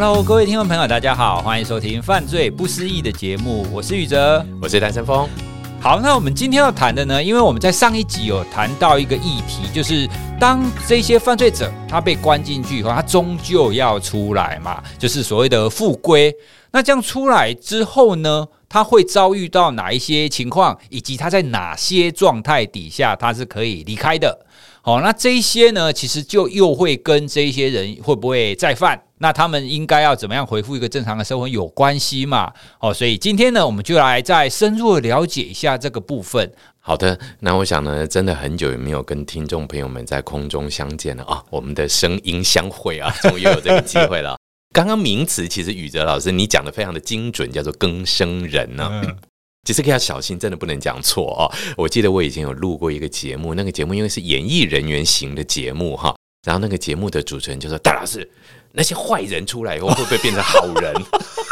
Hello，各位听众朋友，大家好，欢迎收听《犯罪不思议》的节目，我是宇哲，我是单身峰。好，那我们今天要谈的呢，因为我们在上一集有谈到一个议题，就是当这些犯罪者他被关进去以后，他终究要出来嘛，就是所谓的复归。那这样出来之后呢，他会遭遇到哪一些情况，以及他在哪些状态底下他是可以离开的？好，那这一些呢，其实就又会跟这一些人会不会再犯？那他们应该要怎么样回复一个正常的生活有关系嘛？哦，所以今天呢，我们就来再深入了解一下这个部分。好的，那我想呢，真的很久也没有跟听众朋友们在空中相见了啊，我们的声音相会啊，终于有这个机会了。刚刚名词其实宇哲老师你讲的非常的精准，叫做更生人呢、啊。嗯、其实要小心，真的不能讲错哦。我记得我以前有录过一个节目，那个节目因为是演艺人员型的节目哈，然后那个节目的主持人就说：“大老师。”那些坏人出来以后会不会变成好人？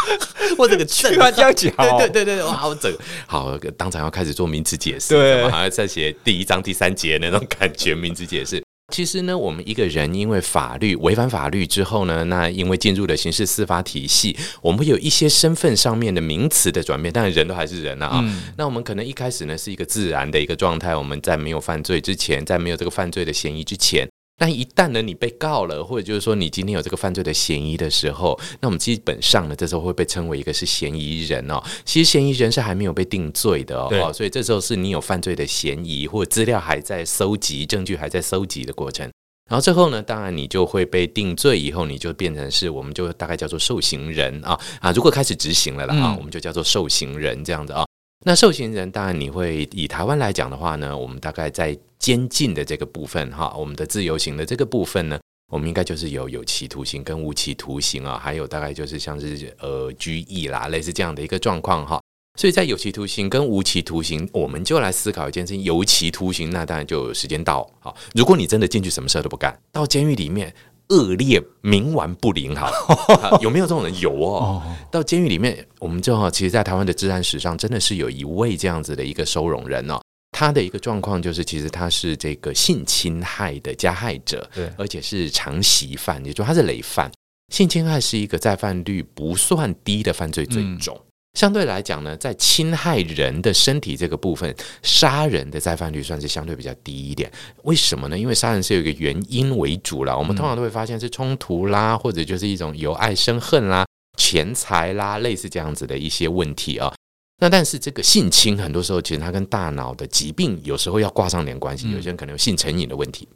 我这个居然这样讲，对对对对，哇，我整个好当场要开始做名词解释，对，好像在写第一章第三节那种感觉。名词解释，其实呢，我们一个人因为法律违反法律之后呢，那因为进入了刑事司法体系，我们会有一些身份上面的名词的转变，但是人都还是人啊。嗯、那我们可能一开始呢是一个自然的一个状态，我们在没有犯罪之前，在没有这个犯罪的嫌疑之前。但一旦呢，你被告了，或者就是说你今天有这个犯罪的嫌疑的时候，那我们基本上呢，这时候会被称为一个是嫌疑人哦。其实嫌疑人是还没有被定罪的哦，对所以这时候是你有犯罪的嫌疑，或者资料还在搜集，证据还在搜集的过程。然后最后呢，当然你就会被定罪以后，你就变成是我们就大概叫做受刑人啊啊，如果开始执行了啦啊，嗯、我们就叫做受刑人这样子啊。那受刑人当然你会以台湾来讲的话呢，我们大概在监禁的这个部分哈，我们的自由刑的这个部分呢，我们应该就是有有期徒刑跟无期徒刑啊，还有大概就是像是呃拘役啦，类似这样的一个状况哈。所以在有期徒刑跟无期徒刑，我们就来思考一件事情：有期徒刑那当然就有时间到哈。如果你真的进去什么事都不干，到监狱里面。恶劣冥顽不灵，哈，有没有这种人？有哦。到监狱里面，我们正好，其实，在台湾的治安史上，真的是有一位这样子的一个收容人哦。他的一个状况就是，其实他是这个性侵害的加害者，对，而且是常习犯，也就他是累犯。性侵害是一个再犯率不算低的犯罪罪种。相对来讲呢，在侵害人的身体这个部分，杀人的再犯率算是相对比较低一点。为什么呢？因为杀人是有一个原因为主啦，我们通常都会发现是冲突啦，或者就是一种由爱生恨啦、钱财啦，类似这样子的一些问题啊。那但是这个性侵很多时候其实它跟大脑的疾病有时候要挂上点关系，有些人可能有性成瘾的问题，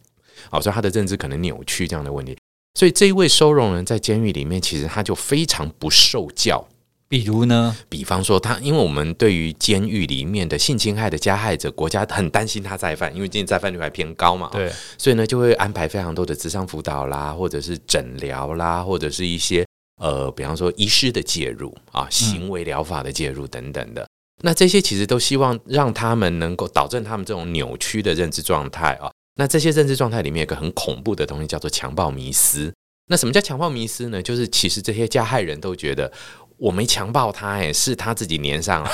好，所以他的认知可能扭曲这样的问题。所以这一位收容人在监狱里面，其实他就非常不受教。比如呢？比方说他，因为我们对于监狱里面的性侵害的加害者，国家很担心他再犯，因为今天再犯率还偏高嘛。对，所以呢，就会安排非常多的智商辅导啦，或者是诊疗啦，或者是一些呃，比方说医师的介入啊，行为疗法的介入等等的。嗯、那这些其实都希望让他们能够导正他们这种扭曲的认知状态啊。那这些认知状态里面有一个很恐怖的东西，叫做强暴迷思。那什么叫强暴迷思呢？就是其实这些加害人都觉得。我没强暴他，哎，是他自己粘上了。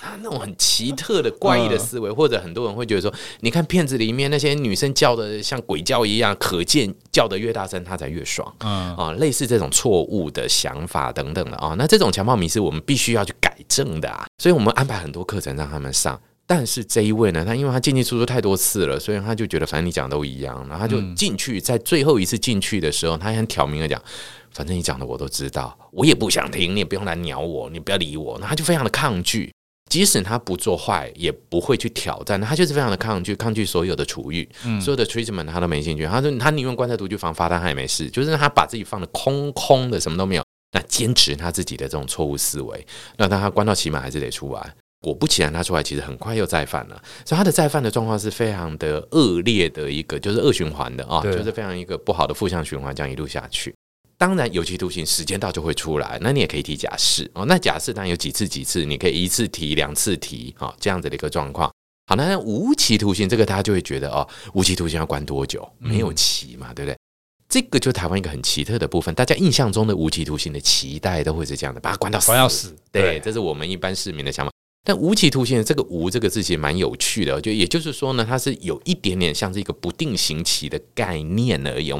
他 那种很奇特的怪异的思维，或者很多人会觉得说，你看片子里面那些女生叫的像鬼叫一样，可见叫的越大声，他才越爽。嗯啊，类似这种错误的想法等等的啊，那这种强暴迷思，我们必须要去改正的啊。所以我们安排很多课程让他们上。但是这一位呢，他因为他进进出出太多次了，所以他就觉得反正你讲都一样，然后他就进去，在最后一次进去的时候，他很挑明的讲。反正你讲的我都知道，我也不想听，你也不用来鸟我，你不要理我。那他就非常的抗拒，即使他不做坏，也不会去挑战。他就是非常的抗拒，抗拒所有的处遇，嗯、所有的 treatment 他都没兴趣。他说他宁愿关在独居房发呆，他也没事。就是他把自己放的空空的，什么都没有。那坚持他自己的这种错误思维，那当他关到起码还是得出来。果不其然，他出来其实很快又再犯了。所以他的再犯的状况是非常的恶劣的一个，就是恶循环的啊，就是非常一个不好的负向循环，这样一路下去。当然，有期徒刑时间到就会出来，那你也可以提假释哦。那假释当然有几次几次，你可以一次提、两次提，哦，这样子的一个状况。好，那无期徒刑这个，大家就会觉得哦，无期徒刑要关多久？没有期嘛，对不对？这个就台湾一个很奇特的部分，大家印象中的无期徒刑的期待都会是这样的，把它关到死，关到死。对，对这是我们一般市民的想法。但无期徒刑的这个“无”这个字其实蛮有趣的，就也就是说呢，它是有一点点像是一个不定刑期的概念而已。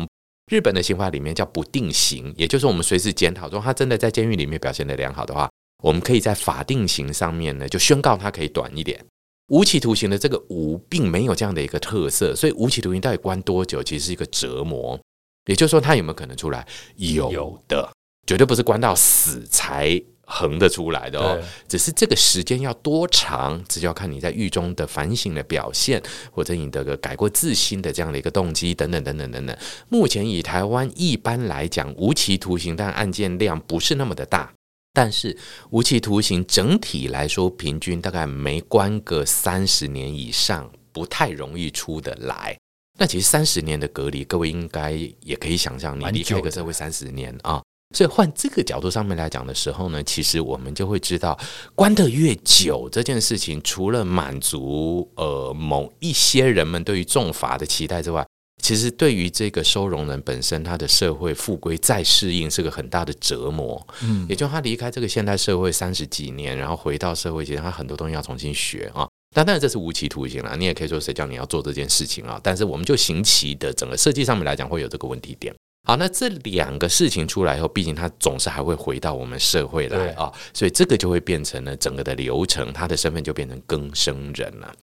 日本的刑法里面叫不定刑，也就是我们随时检讨中，他真的在监狱里面表现的良好的话，我们可以在法定刑上面呢就宣告他可以短一点。无期徒刑的这个无并没有这样的一个特色，所以无期徒刑到底关多久，其实是一个折磨。也就是说，他有没有可能出来？有的，绝对不是关到死才横得出来的哦。只是这个时间要多长，这就要看你在狱中的反省的表现，或者你的个改过自新的这样的一个动机等等等等等等。目前以台湾一般来讲，无期徒刑但案件量不是那么的大。但是无期徒刑整体来说，平均大概没关个三十年以上，不太容易出得来。那其实三十年的隔离，各位应该也可以想象，你离开一个社会三十年啊。所以换这个角度上面来讲的时候呢，其实我们就会知道，关得越久这件事情，除了满足呃某一些人们对于重罚的期待之外，其实对于这个收容人本身，他的社会复归再适应是个很大的折磨。嗯，也就他离开这个现代社会三十几年，然后回到社会，其实他很多东西要重新学啊。但当然这是无期徒刑了，你也可以说谁叫你要做这件事情啊？但是我们就刑期的整个设计上面来讲，会有这个问题点。好，那这两个事情出来以后，毕竟他总是还会回到我们社会来啊，所以这个就会变成了整个的流程，他的身份就变成更生人了。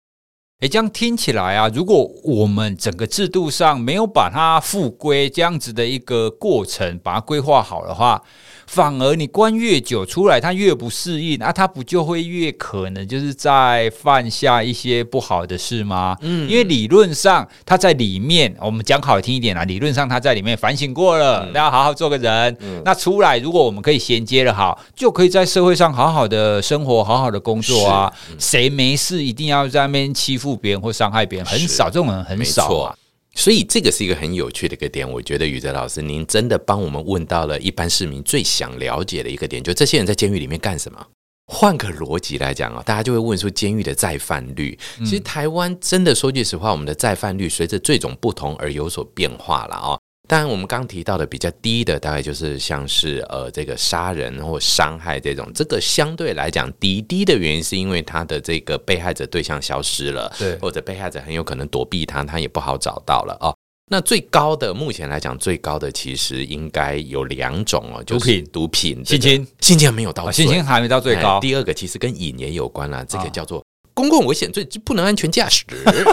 诶，这样听起来啊，如果我们整个制度上没有把它复归这样子的一个过程，把它规划好的话，反而你关越久出来，他越不适应，那、啊、他不就会越可能就是在犯下一些不好的事吗？嗯，因为理论上他在里面，我们讲好听一点啊，理论上他在里面反省过了，那、嗯、要好好做个人。嗯、那出来，如果我们可以衔接的好，就可以在社会上好好的生活，好好的工作啊。谁、嗯、没事一定要在那边欺负？别人或伤害别人很少，这种人很少啊，所以这个是一个很有趣的一个点。我觉得宇哲老师，您真的帮我们问到了一般市民最想了解的一个点，就这些人在监狱里面干什么？换个逻辑来讲啊，大家就会问说，监狱的再犯率，其实台湾真的说句实话，我们的再犯率随着罪种不同而有所变化了啊。当然，我们刚提到的比较低的，大概就是像是呃这个杀人或伤害这种，这个相对来讲低低的原因，是因为他的这个被害者对象消失了，对，或者被害者很有可能躲避他，他也不好找到了哦。那最高的，目前来讲最高的其实应该有两种哦，就是、毒品、毒品、性侵、性侵还没有到，性侵还没到最高。第二个其实跟瘾也有关了，这个叫做。哦公共危险罪就不能安全驾驶，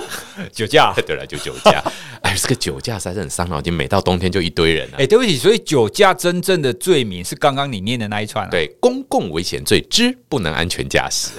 酒驾。对了，就酒驾。哎，这个酒驾实在是很伤脑筋，每到冬天就一堆人啊。哎，对不起，所以酒驾真正的罪名是刚刚你念的那一串啊。对，公共危险罪之不能安全驾驶。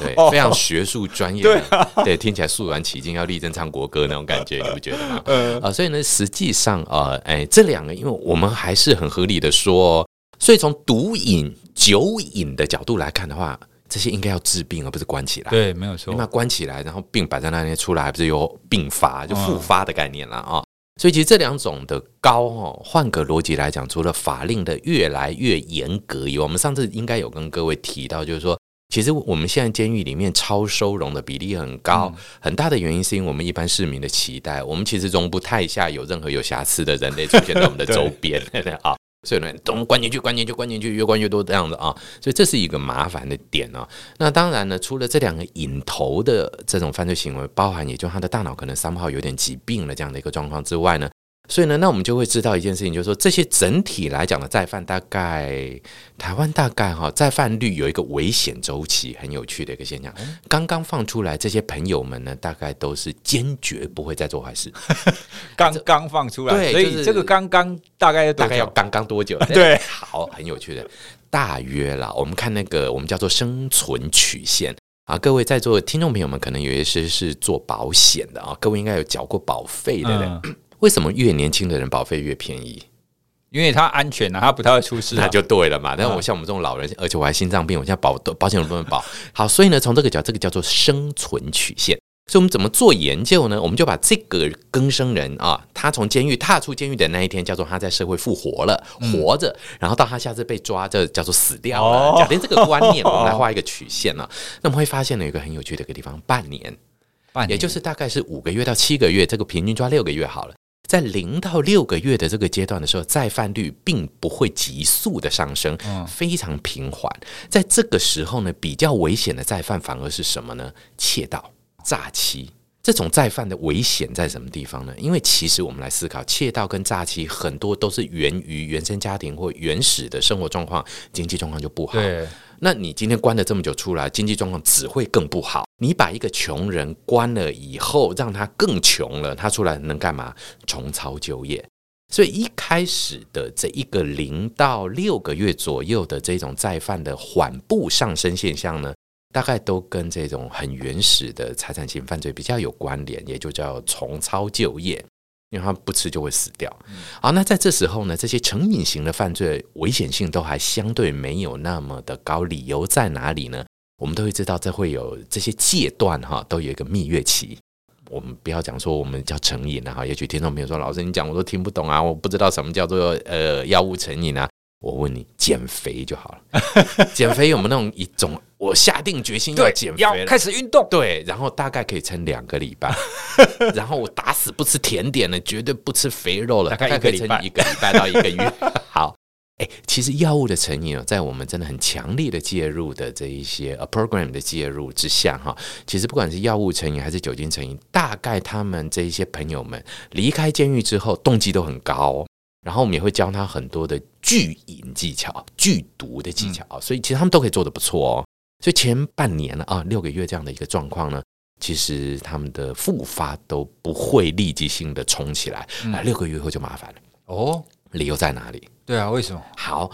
对，非常学术专业。对，对，听起来肃然起敬，要立正唱国歌那种感觉，你不觉得吗？嗯。啊，所以呢，实际上啊，哎，这两个，因为我们还是很合理的说，所以从毒瘾、酒瘾的角度来看的话。这些应该要治病，而不是关起来。对，没有错。那关起来，然后病摆在那里出来，还不是有病发，就复发的概念了啊、哦。所以其实这两种的高哦，换个逻辑来讲，除了法令的越来越严格以外，我们上次应该有跟各位提到，就是说，其实我们现在监狱里面超收容的比例很高，嗯、很大的原因是因为我们一般市民的期待，我们其实容不太下有任何有瑕疵的人类出现在我们的 周边啊。所以呢，总关进去，关进去，关进去，越关越多这样子啊，所以这是一个麻烦的点啊。那当然呢，除了这两个引头的这种犯罪行为，包含也就他的大脑可能三号有点疾病了这样的一个状况之外呢。所以呢，那我们就会知道一件事情，就是说这些整体来讲的再犯，大概台湾大概哈再犯率有一个危险周期，很有趣的一个现象。刚刚放出来这些朋友们呢，大概都是坚决不会再做坏事。刚刚放出来，对，所以这个刚刚大概大概要刚刚多久？对，好，很有趣的，大约啦。我们看那个我们叫做生存曲线啊，各位在座的听众朋友们，可能有一些是做保险的啊，各位应该有缴过保费的人。嗯为什么越年轻的人保费越便宜？因为他安全啊，他不太会出事，那就对了嘛。但是我像我们这种老人，而且我还心脏病，我现在保保险都不能保。好，所以呢，从这个角，这个叫做生存曲线。所以我们怎么做研究呢？我们就把这个更生人啊，他从监狱踏出监狱的那一天，叫做他在社会复活了，活着，然后到他下次被抓，这叫做死掉了。假定这个观念，我们来画一个曲线啊，那我们会发现呢，有一个很有趣的一个地方，半年，半年，也就是大概是五个月到七个月，这个平均抓六个月好了。在零到六个月的这个阶段的时候，再犯率并不会急速的上升，非常平缓。在这个时候呢，比较危险的再犯反而是什么呢？窃盗、诈欺、这种再犯的危险在什么地方呢？因为其实我们来思考，窃盗跟诈欺很多都是源于原生家庭或原始的生活状况，经济状况就不好。那你今天关了这么久出来，经济状况只会更不好。你把一个穷人关了以后，让他更穷了，他出来能干嘛？重操旧业。所以一开始的这一个零到六个月左右的这种再犯的缓步上升现象呢，大概都跟这种很原始的财产型犯罪比较有关联，也就叫重操旧业，因为他不吃就会死掉。好，那在这时候呢，这些成瘾型的犯罪危险性都还相对没有那么的高，理由在哪里呢？我们都会知道，这会有这些戒断哈，都有一个蜜月期。我们不要讲说我们叫成瘾啊，也许听众朋友说，老师你讲我都听不懂啊，我不知道什么叫做呃药物成瘾啊。我问你，减肥就好了。减肥有没有那种一种，我下定决心要减肥，要开始运动，对，然后大概可以撑两个礼拜，然后我打死不吃甜点了，绝对不吃肥肉了，大概可以撑一个礼拜到一个月。好，哎，其实药物的成瘾哦，在我们真的很强力的介入的这一些 a program 的介入之下哈，其实不管是药物成瘾还是酒精成瘾，大概他们这一些朋友们离开监狱之后，动机都很高。然后我们也会教他很多的拒瘾技巧、拒毒的技巧，所以其实他们都可以做得不错哦。所以前半年呢啊，六个月这样的一个状况呢，其实他们的复发都不会立即性的冲起来，啊，六个月后就麻烦了哦。理由在哪里？对啊，为什么？好，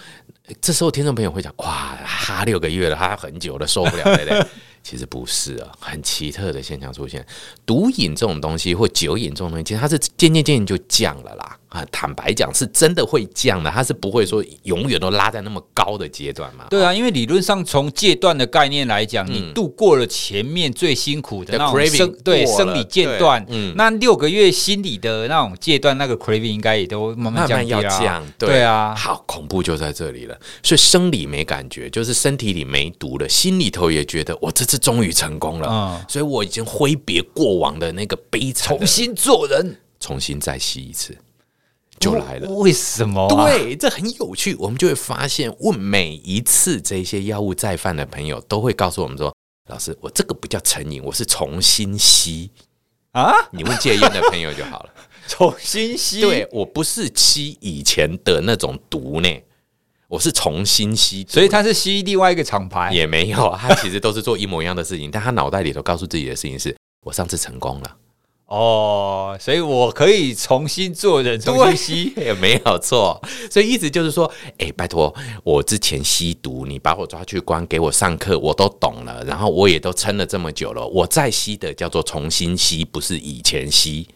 这时候听众朋友会讲，哇，哈，六个月了，哈，很久了，受不了，对不对？其实不是啊，很奇特的现象出现，毒瘾这种东西或酒瘾这种东西，其实它是渐渐渐渐就降了啦。啊，坦白讲，是真的会降的，它是不会说永远都拉在那么高的阶段嘛。对啊，因为理论上从戒断的概念来讲，你度过了前面最辛苦的那种生对生理戒断，嗯，那六个月心理的那种戒断，那个 craving 应该也都慢慢降低了。降，对啊，好恐怖就在这里了。所以生理没感觉，就是身体里没毒了，心里头也觉得我这次终于成功了。嗯，所以我已经挥别过往的那个悲惨，重新做人，重新再吸一次。就来了，为什么、啊？对，这很有趣。我们就会发现，问每一次这些药物再犯的朋友，都会告诉我们说：“老师，我这个不叫成瘾，我是重新吸啊。”你问戒烟的朋友就好了，重新吸。对，我不是吸以前的那种毒呢，我是重新吸。所以他是吸另外一个厂牌，也没有，他其实都是做一模一样的事情，但他脑袋里头告诉自己的事情是：我上次成功了。哦，所以我可以重新做人，重新吸也 没有错。所以意思就是说，哎、欸，拜托，我之前吸毒，你把我抓去关，给我上课，我都懂了。然后我也都撑了这么久了，我再吸的叫做重新吸，不是以前吸。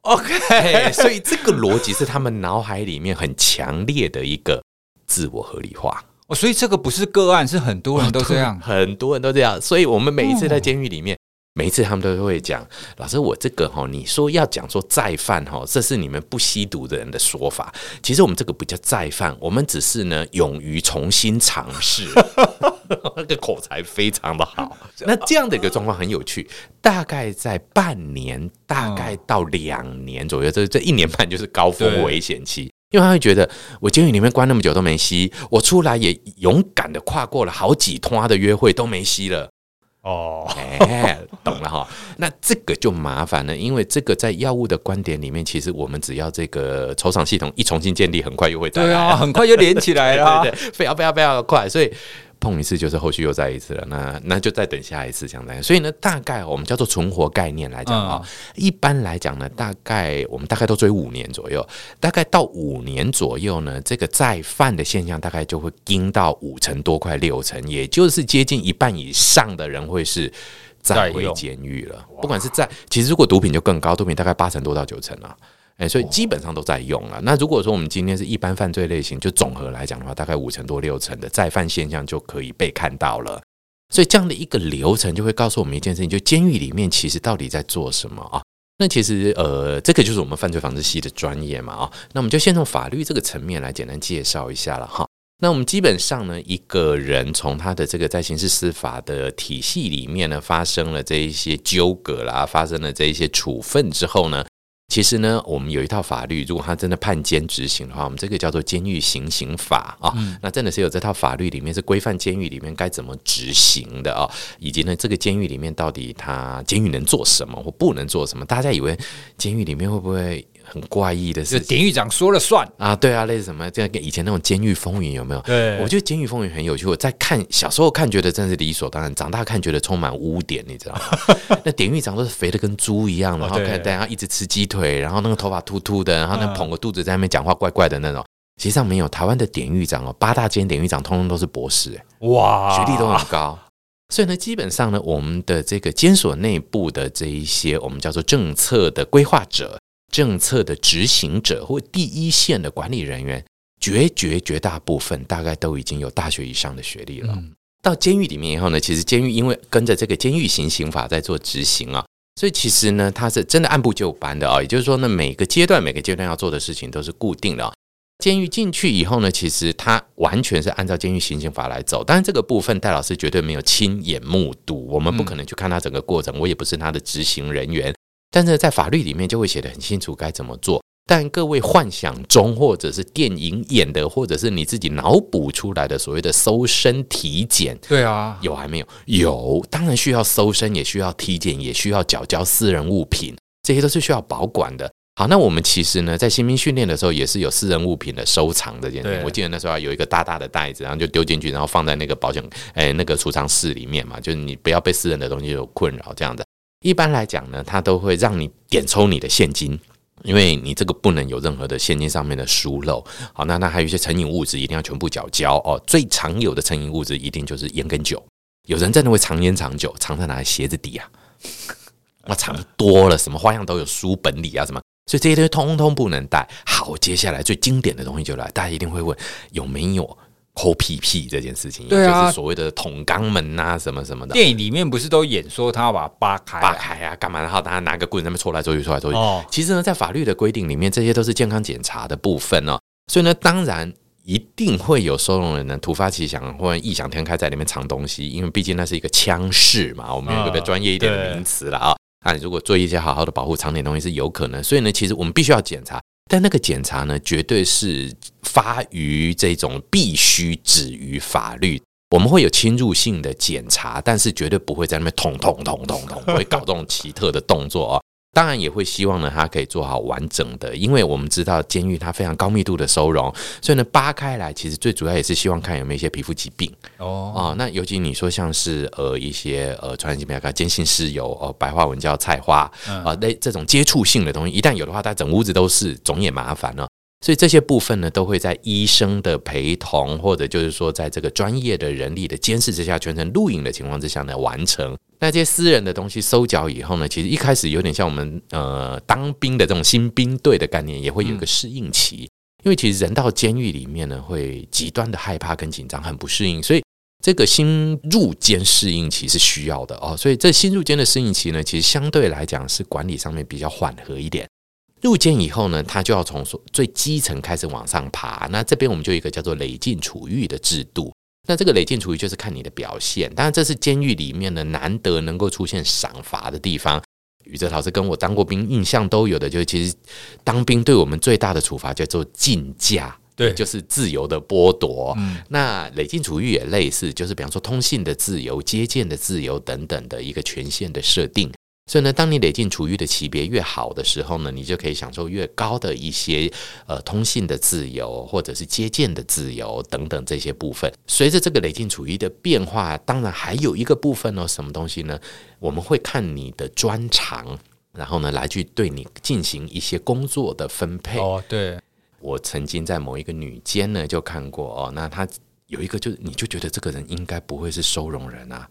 OK，所以这个逻辑是他们脑海里面很强烈的一个自我合理化。哦，所以这个不是个案，是很多人都这样，很多人都这样。所以我们每一次在监狱里面。每一次他们都会讲，老师，我这个哈，你说要讲说再犯哈，这是你们不吸毒的人的说法。其实我们这个不叫再犯，我们只是呢勇于重新尝试。那个口才非常的好。那这样的一个状况很有趣，大概在半年，大概到两年左右，这这一年半就是高峰危险期，因为他会觉得我监狱里面关那么久都没吸，我出来也勇敢的跨过了好几趟的约会都没吸了。哦，哈。那这个就麻烦了，因为这个在药物的观点里面，其实我们只要这个酬赏系统一重新建立，很快又会对啊，很快就连起来了，对，对，对，非常非常非常的快，所以。碰一次就是后续又再一次了，那那就再等下一次这样子。所以呢，大概我们叫做存活概念来讲啊，一般来讲呢，大概我们大概都追五年左右，大概到五年左右呢，这个再犯的现象大概就会盯到五成多，快六成，也就是接近一半以上的人会是再回监狱了。不管是在，其实如果毒品就更高，毒品大概八成多到九成啊。哎，所以基本上都在用了。那如果说我们今天是一般犯罪类型，就总和来讲的话，大概五成多六成的再犯现象就可以被看到了。所以这样的一个流程就会告诉我们一件事情：就监狱里面其实到底在做什么啊？那其实呃，这个就是我们犯罪防治系的专业嘛啊。那我们就先从法律这个层面来简单介绍一下了哈。那我们基本上呢，一个人从他的这个在刑事司法的体系里面呢，发生了这一些纠葛啦，发生了这一些处分之后呢。其实呢，我们有一套法律，如果他真的判监执行的话，我们这个叫做《监狱行刑法》啊，嗯、那真的是有这套法律里面是规范监狱里面该怎么执行的啊，以及呢，这个监狱里面到底他监狱能做什么或不能做什么？大家以为监狱里面会不会？很怪异的是，典狱长说了算啊！对啊，类似什么，这样跟以前那种《监狱风云》有没有？对，我觉得《监狱风云》很有趣。我在看小时候看，觉得真是理所当然；长大看，觉得充满污点，你知道吗？那典狱长都是肥的跟猪一样，然后看大家一直吃鸡腿，然后那个头发秃秃的，然后那捧个肚子在那边讲话怪怪的那种。实际上没有，台湾的典狱长哦，八大监典狱长通通都是博士，哎，哇，学历都很高。所以呢，基本上呢，我们的这个监所内部的这一些，我们叫做政策的规划者。政策的执行者或第一线的管理人员，绝绝绝大部分大概都已经有大学以上的学历了。嗯、到监狱里面以后呢，其实监狱因为跟着这个监狱刑刑法在做执行啊，所以其实呢，它是真的按部就班的啊。也就是说呢，每个阶段每个阶段要做的事情都是固定的。监狱进去以后呢，其实它完全是按照监狱刑刑法来走。当然，这个部分戴老师绝对没有亲眼目睹，我们不可能去看他整个过程，我也不是他的执行人员。但是在法律里面就会写得很清楚该怎么做。但各位幻想中，或者是电影演的，或者是你自己脑补出来的所谓的搜身体检，对啊，有还没有？有，当然需要搜身，也需要体检，也需要缴交私人物品，这些都是需要保管的。好，那我们其实呢，在新兵训练的时候，也是有私人物品的收藏这件事。我记得那时候有一个大大的袋子，然后就丢进去，然后放在那个保险哎那个储藏室里面嘛，就是你不要被私人的东西有困扰这样的。一般来讲呢，他都会让你点抽你的现金，因为你这个不能有任何的现金上面的疏漏。好，那那还有一些成瘾物质，一定要全部缴交哦。最常有的成瘾物质一定就是烟跟酒。有人真的会藏烟藏酒，藏在哪里鞋子底啊？那藏多了，什么花样都有，书本里啊什么，所以这些东西通通不能带。好，接下来最经典的东西就来，大家一定会问有没有？抠屁屁这件事情，对啊，就是所谓的捅肛门啊，什么什么的。电影里面不是都演说他要把它扒开、扒开啊，干嘛？然后大家拿个棍子在那边戳来戳去，戳来戳去。哦，其实呢，在法律的规定里面，这些都是健康检查的部分哦。所以呢，当然一定会有收容人呢突发奇想或者异想天开在里面藏东西，因为毕竟那是一个枪室嘛。我们有一个专业一点的名词了啊。那你如果做一些好好的保护，藏点东西是有可能。所以呢，其实我们必须要检查。但那个检查呢，绝对是发于这种必须止于法律。我们会有侵入性的检查，但是绝对不会在那边捅捅捅捅捅，会搞这种奇特的动作哦。当然也会希望呢，它可以做好完整的，因为我们知道监狱它非常高密度的收容，所以呢扒开来，其实最主要也是希望看有没有一些皮肤疾病哦啊。那尤其你说像是呃一些呃传染性比较高，坚信是有哦白话文叫菜花啊，那这种接触性的东西，一旦有的话，它整屋子都是，总也麻烦了。所以这些部分呢，都会在医生的陪同，或者就是说，在这个专业的人力的监视之下，全程录影的情况之下呢，完成。那这些私人的东西收缴以后呢，其实一开始有点像我们呃当兵的这种新兵队的概念，也会有一个适应期。因为其实人到监狱里面呢，会极端的害怕跟紧张，很不适应，所以这个新入监适应期是需要的哦。所以这新入监的适应期呢，其实相对来讲是管理上面比较缓和一点。入监以后呢，他就要从最基层开始往上爬。那这边我们就有一个叫做累进处遇的制度。那这个累进处遇就是看你的表现。当然，这是监狱里面呢难得能够出现赏罚的地方。宇哲老师跟我当过兵，印象都有的，就是其实当兵对我们最大的处罚叫做禁驾，对，就是自由的剥夺。嗯，那累进处遇也类似，就是比方说通信的自由、接见的自由等等的一个权限的设定。所以呢，当你累进处遇的级别越好的时候呢，你就可以享受越高的一些呃通信的自由，或者是接见的自由等等这些部分。随着这个累进处遇的变化，当然还有一个部分哦，什么东西呢？我们会看你的专长，然后呢来去对你进行一些工作的分配。哦，对，我曾经在某一个女监呢就看过哦，那她有一个就你就觉得这个人应该不会是收容人啊。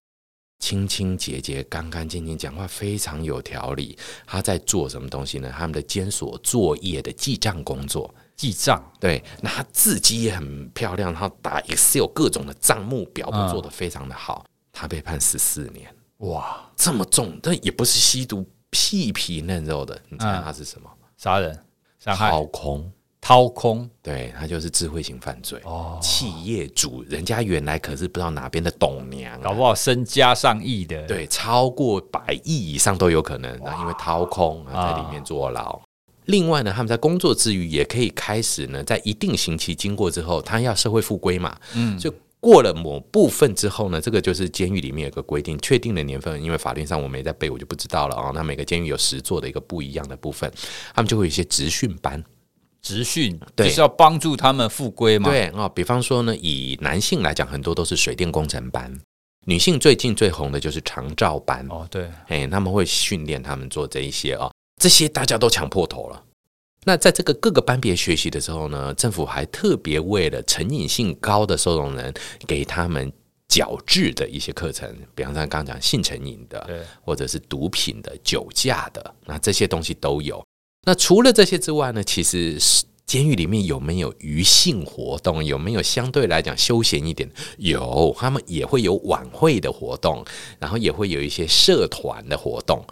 清清洁洁、干干净净，讲话非常有条理。他在做什么东西呢？他们的监所作业的记账工作，记账。对，那他字迹也很漂亮，他打 Excel 各种的账目表都做得非常的好。嗯、他被判十四年，哇，这么重，但也不是吸毒、屁皮嫩肉的。你猜他是什么？杀、嗯、人、掏空。掏空，对，他就是智慧型犯罪。哦，企业主人家原来可是不知道哪边的董娘，搞不好身家上亿的，对，超过百亿以上都有可能。那因为掏空，在里面坐牢，另外呢，他们在工作之余也可以开始呢，在一定刑期经过之后，他要社会复归嘛，嗯，就过了某部分之后呢，这个就是监狱里面有个规定，确定的年份，因为法律上我没在背，我就不知道了啊。那每个监狱有十座的一个不一样的部分，他们就会有一些职训班，职训，就是要帮助他们复归嘛。对啊，比方说呢，以男性来讲，很多都是水电工程班；女性最近最红的就是长照班哦，对，哎，他们会训练他们做这一些啊。这些大家都抢破头了。那在这个各个班别学习的时候呢，政府还特别为了成瘾性高的收容人，给他们矫治的一些课程，比方说刚刚讲性成瘾的，对，或者是毒品的、酒驾的，那这些东西都有。那除了这些之外呢，其实监狱里面有没有余兴活动？有没有相对来讲休闲一点？有，他们也会有晚会的活动，然后也会有一些社团的活动。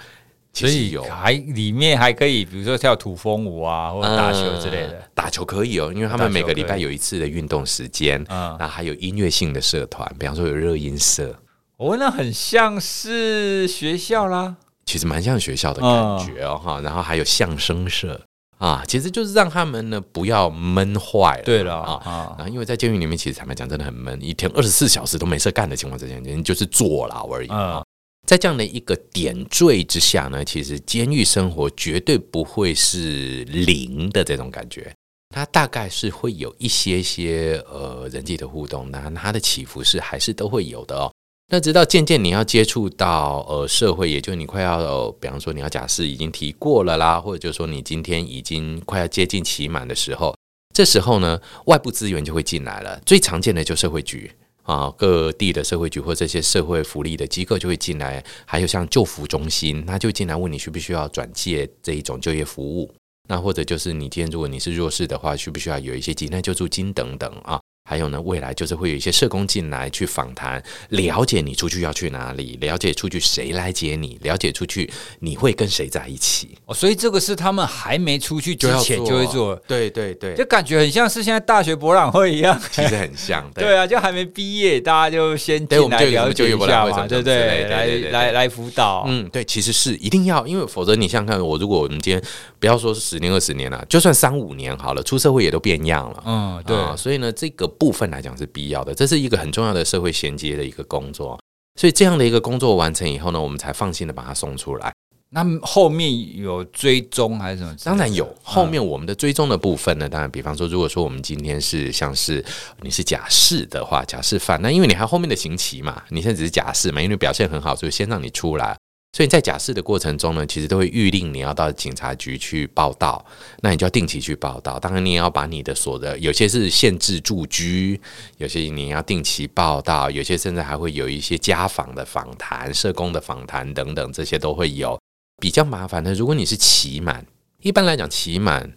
所以有还里面还可以，比如说跳土风舞啊，或者打球之类的。打球可以哦，因为他们每个礼拜有一次的运动时间。嗯，那还有音乐性的社团，比方说有热音社。哦，那很像是学校啦。其实蛮像学校的感觉哦，哈。然后还有相声社啊，其实就是让他们呢不要闷坏了。对了啊，然后因为在监狱里面，其实坦白讲真的很闷，一天二十四小时都没事干的情况之下，人就是坐牢而已啊。在这样的一个点缀之下呢，其实监狱生活绝对不会是零的这种感觉，它大概是会有一些些呃人际的互动，那它的起伏是还是都会有的哦。那直到渐渐你要接触到呃社会，也就你快要、比方说你要假释已经提过了啦，或者就说你今天已经快要接近期满的时候，这时候呢，外部资源就会进来了，最常见的就社会局。啊，各地的社会局或这些社会福利的机构就会进来，还有像救服中心，他就进来问你需不需要转介这一种就业服务，那或者就是你今天如果你是弱势的话，需不需要有一些急难救助金等等啊。还有呢，未来就是会有一些社工进来去访谈，了解你出去要去哪里，了解出去谁来接你，了解出去你会跟谁在一起。哦，所以这个是他们还没出去之前就会做，对对对，就感觉很像是现在大学博览会一样，其实很像。对，对啊，就还没毕业，大家就先进来了解一下嘛，对不对？来来来辅导，嗯，对，其实是一定要，因为否则你想想看，我如果我们今天不要说是十年二十年了，就算三五年好了，出社会也都变样了。嗯，对，所以呢，这个。部分来讲是必要的，这是一个很重要的社会衔接的一个工作，所以这样的一个工作完成以后呢，我们才放心的把它送出来。那后面有追踪还是什么？当然有，后面我们的追踪的部分呢，当然，比方说，如果说我们今天是像是你是假释的话，假释犯，那因为你还有后面的刑期嘛，你现在只是假释嘛，因为表现很好，所以先让你出来。所以在假释的过程中呢，其实都会预令你要到警察局去报到，那你就要定期去报到。当然，你也要把你的所得，有些是限制住居，有些你要定期报到，有些甚至还会有一些家访的访谈、社工的访谈等等，这些都会有。比较麻烦的，如果你是期满，一般来讲期满。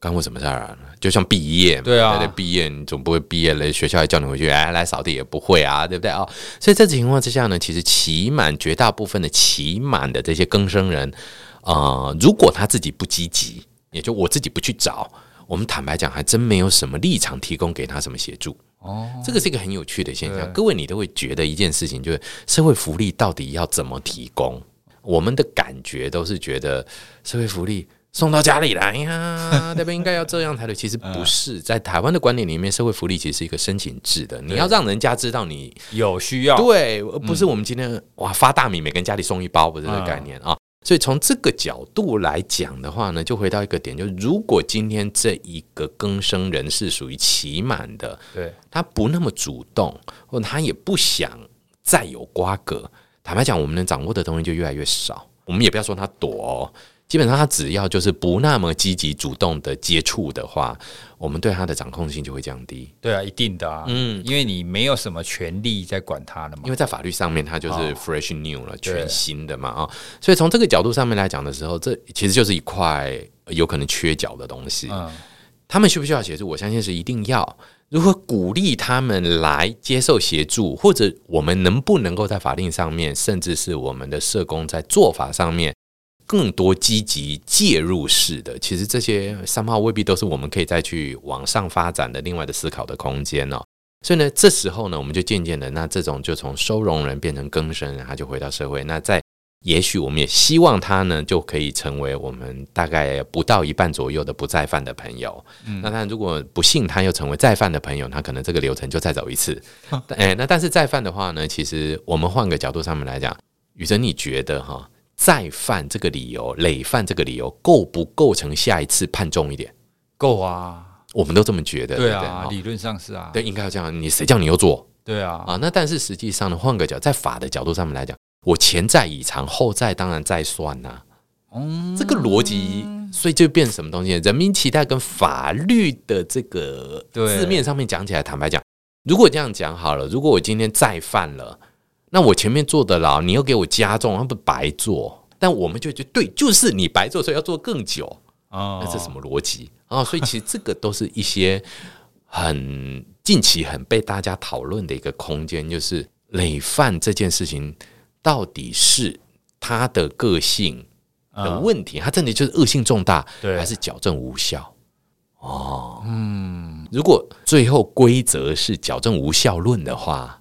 干过什么事儿啊？就像毕业，对啊，毕业你总不会毕业了，学校还叫你回去，哎，来扫地也不会啊，对不对啊？所以这种情况之下呢，其实期满绝大部分的期满的这些更生人，呃，如果他自己不积极，也就我自己不去找，我们坦白讲，还真没有什么立场提供给他什么协助。哦，这个是一个很有趣的现象。各位，你都会觉得一件事情，就是社会福利到底要怎么提供？我们的感觉都是觉得社会福利。送到家里来呀，对不对？应该要这样才对。其实不是，在台湾的观念里面，社会福利其实是一个申请制的。你要让人家知道你有需要，对，而不是我们今天哇发大米，每个人家里送一包，不是这个概念啊。所以从这个角度来讲的话呢，就回到一个点，就是如果今天这一个更生人是属于期满的，对，他不那么主动，或他也不想再有瓜葛。坦白讲，我们能掌握的东西就越来越少。我们也不要说他躲哦。基本上，他只要就是不那么积极主动的接触的话，我们对他的掌控性就会降低。对啊，一定的啊，嗯，因为你没有什么权利在管他了嘛。因为在法律上面，他就是 fresh new 了，哦、全新的嘛啊。所以从这个角度上面来讲的时候，这其实就是一块有可能缺角的东西。嗯，他们需不需要协助？我相信是一定要。如何鼓励他们来接受协助，或者我们能不能够在法令上面，甚至是我们的社工在做法上面。更多积极介入式的，其实这些三号未必都是我们可以再去往上发展的另外的思考的空间哦。所以呢，这时候呢，我们就渐渐的，那这种就从收容人变成更生人，他就回到社会。那在也许我们也希望他呢，就可以成为我们大概不到一半左右的不再犯的朋友。嗯、那他如果不幸他又成为再犯的朋友，他可能这个流程就再走一次。哎、那但是再犯的话呢，其实我们换个角度上面来讲，宇哲你觉得哈，再犯这个理由、累犯这个理由够不构成下一次判重一点？够啊，我们都这么觉得。对啊，对对理论上是啊，对，应该要这样。你谁叫你又做？对啊，啊，那但是实际上呢，换个角，在法的角度上面来讲。我前债已偿，后债当然再算呐、啊。嗯，这个逻辑，所以就变成什么东西？人民期待跟法律的这个字面上面讲起来，坦白讲，如果这样讲好了，如果我今天再犯了，那我前面做的牢，你又给我加重，那不白做？但我们就觉得对，就是你白做，所以要做更久啊。那是什么逻辑啊？所以其实这个都是一些很近期很被大家讨论的一个空间，就是累犯这件事情。到底是他的个性的问题，他真的就是恶性重大，还是矫正无效？哦，嗯，如果最后规则是矫正无效论的话。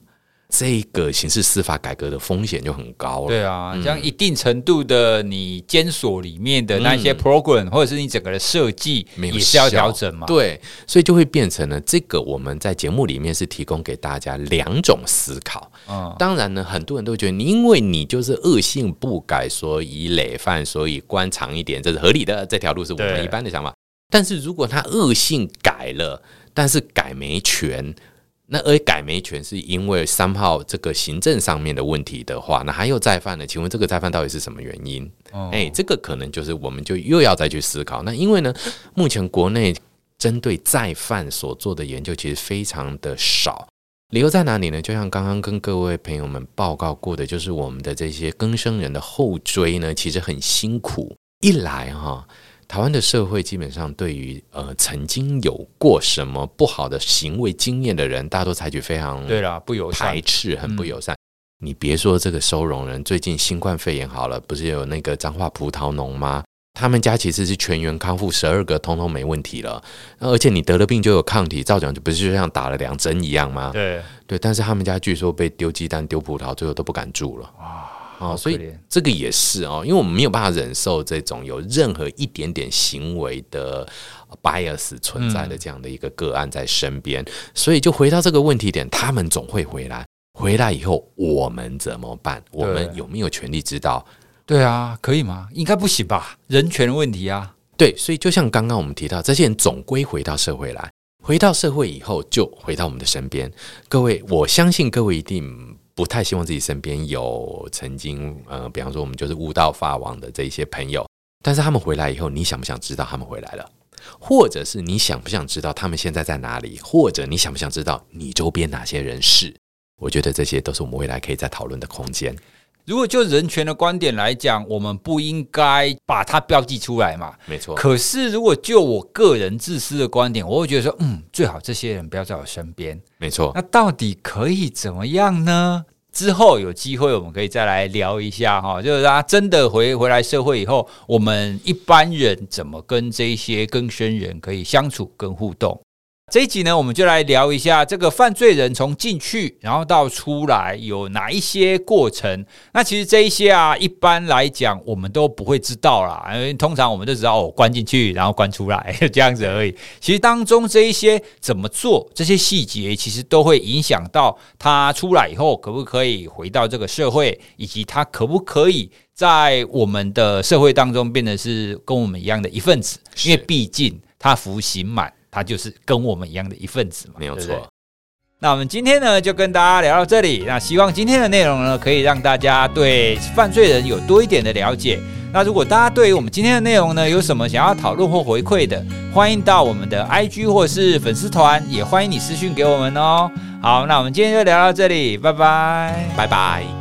这个刑事司法改革的风险就很高了。对啊，像一定程度的，你监所里面的那些 program，或者是你整个的设计，也是要调整嘛。对，所以就会变成了这个。我们在节目里面是提供给大家两种思考。嗯，当然呢，很多人都觉得，你因为你就是恶性不改，所以累犯，所以关长一点，这是合理的。这条路是我们一般的想法。但是如果他恶性改了，但是改没全。那而改没权是因为三号这个行政上面的问题的话，那还有再犯呢？请问这个再犯到底是什么原因？哦，哎，这个可能就是我们就又要再去思考。那因为呢，目前国内针对再犯所做的研究其实非常的少，理由在哪里呢？就像刚刚跟各位朋友们报告过的，就是我们的这些更生人的后追呢，其实很辛苦。一来哈。台湾的社会基本上对于呃曾经有过什么不好的行为经验的人，大家都采取非常对啦不友善排斥，很不友善。嗯、你别说这个收容人，最近新冠肺炎好了，不是有那个彰化葡萄农吗？他们家其实是全员康复，十二个通通没问题了。而且你得了病就有抗体，照讲就不是就像打了两针一样吗？对对，但是他们家据说被丢鸡蛋、丢葡萄，最后都不敢住了。哇哦，所以这个也是哦，因为我们没有办法忍受这种有任何一点点行为的 bias 存在的这样的一个个案在身边，所以就回到这个问题点，他们总会回来，回来以后我们怎么办？我们有没有权利知道？对啊，可以吗？应该不行吧？人权问题啊，对，所以就像刚刚我们提到，这些人总归回到社会来，回到社会以后就回到我们的身边。各位，我相信各位一定。不太希望自己身边有曾经呃，比方说我们就是悟道法王的这一些朋友，但是他们回来以后，你想不想知道他们回来了？或者是你想不想知道他们现在在哪里？或者你想不想知道你周边哪些人是？我觉得这些都是我们未来可以再讨论的空间。如果就人权的观点来讲，我们不应该把它标记出来嘛？没错。可是如果就我个人自私的观点，我会觉得说，嗯，最好这些人不要在我身边。没错。那到底可以怎么样呢？之后有机会我们可以再来聊一下哈，就是他真的回回来社会以后，我们一般人怎么跟这些更生人可以相处跟互动。这一集呢，我们就来聊一下这个犯罪人从进去然后到出来有哪一些过程。那其实这一些啊，一般来讲我们都不会知道啦，因为通常我们都知道哦，关进去然后关出来这样子而已。其实当中这一些怎么做，这些细节其实都会影响到他出来以后可不可以回到这个社会，以及他可不可以在我们的社会当中变得是跟我们一样的一份子。因为毕竟他服刑满。他就是跟我们一样的一份子嘛，没有错。那我们今天呢，就跟大家聊到这里。那希望今天的内容呢，可以让大家对犯罪人有多一点的了解。那如果大家对于我们今天的内容呢，有什么想要讨论或回馈的，欢迎到我们的 IG 或是粉丝团，也欢迎你私讯给我们哦。好，那我们今天就聊到这里，拜拜，拜拜。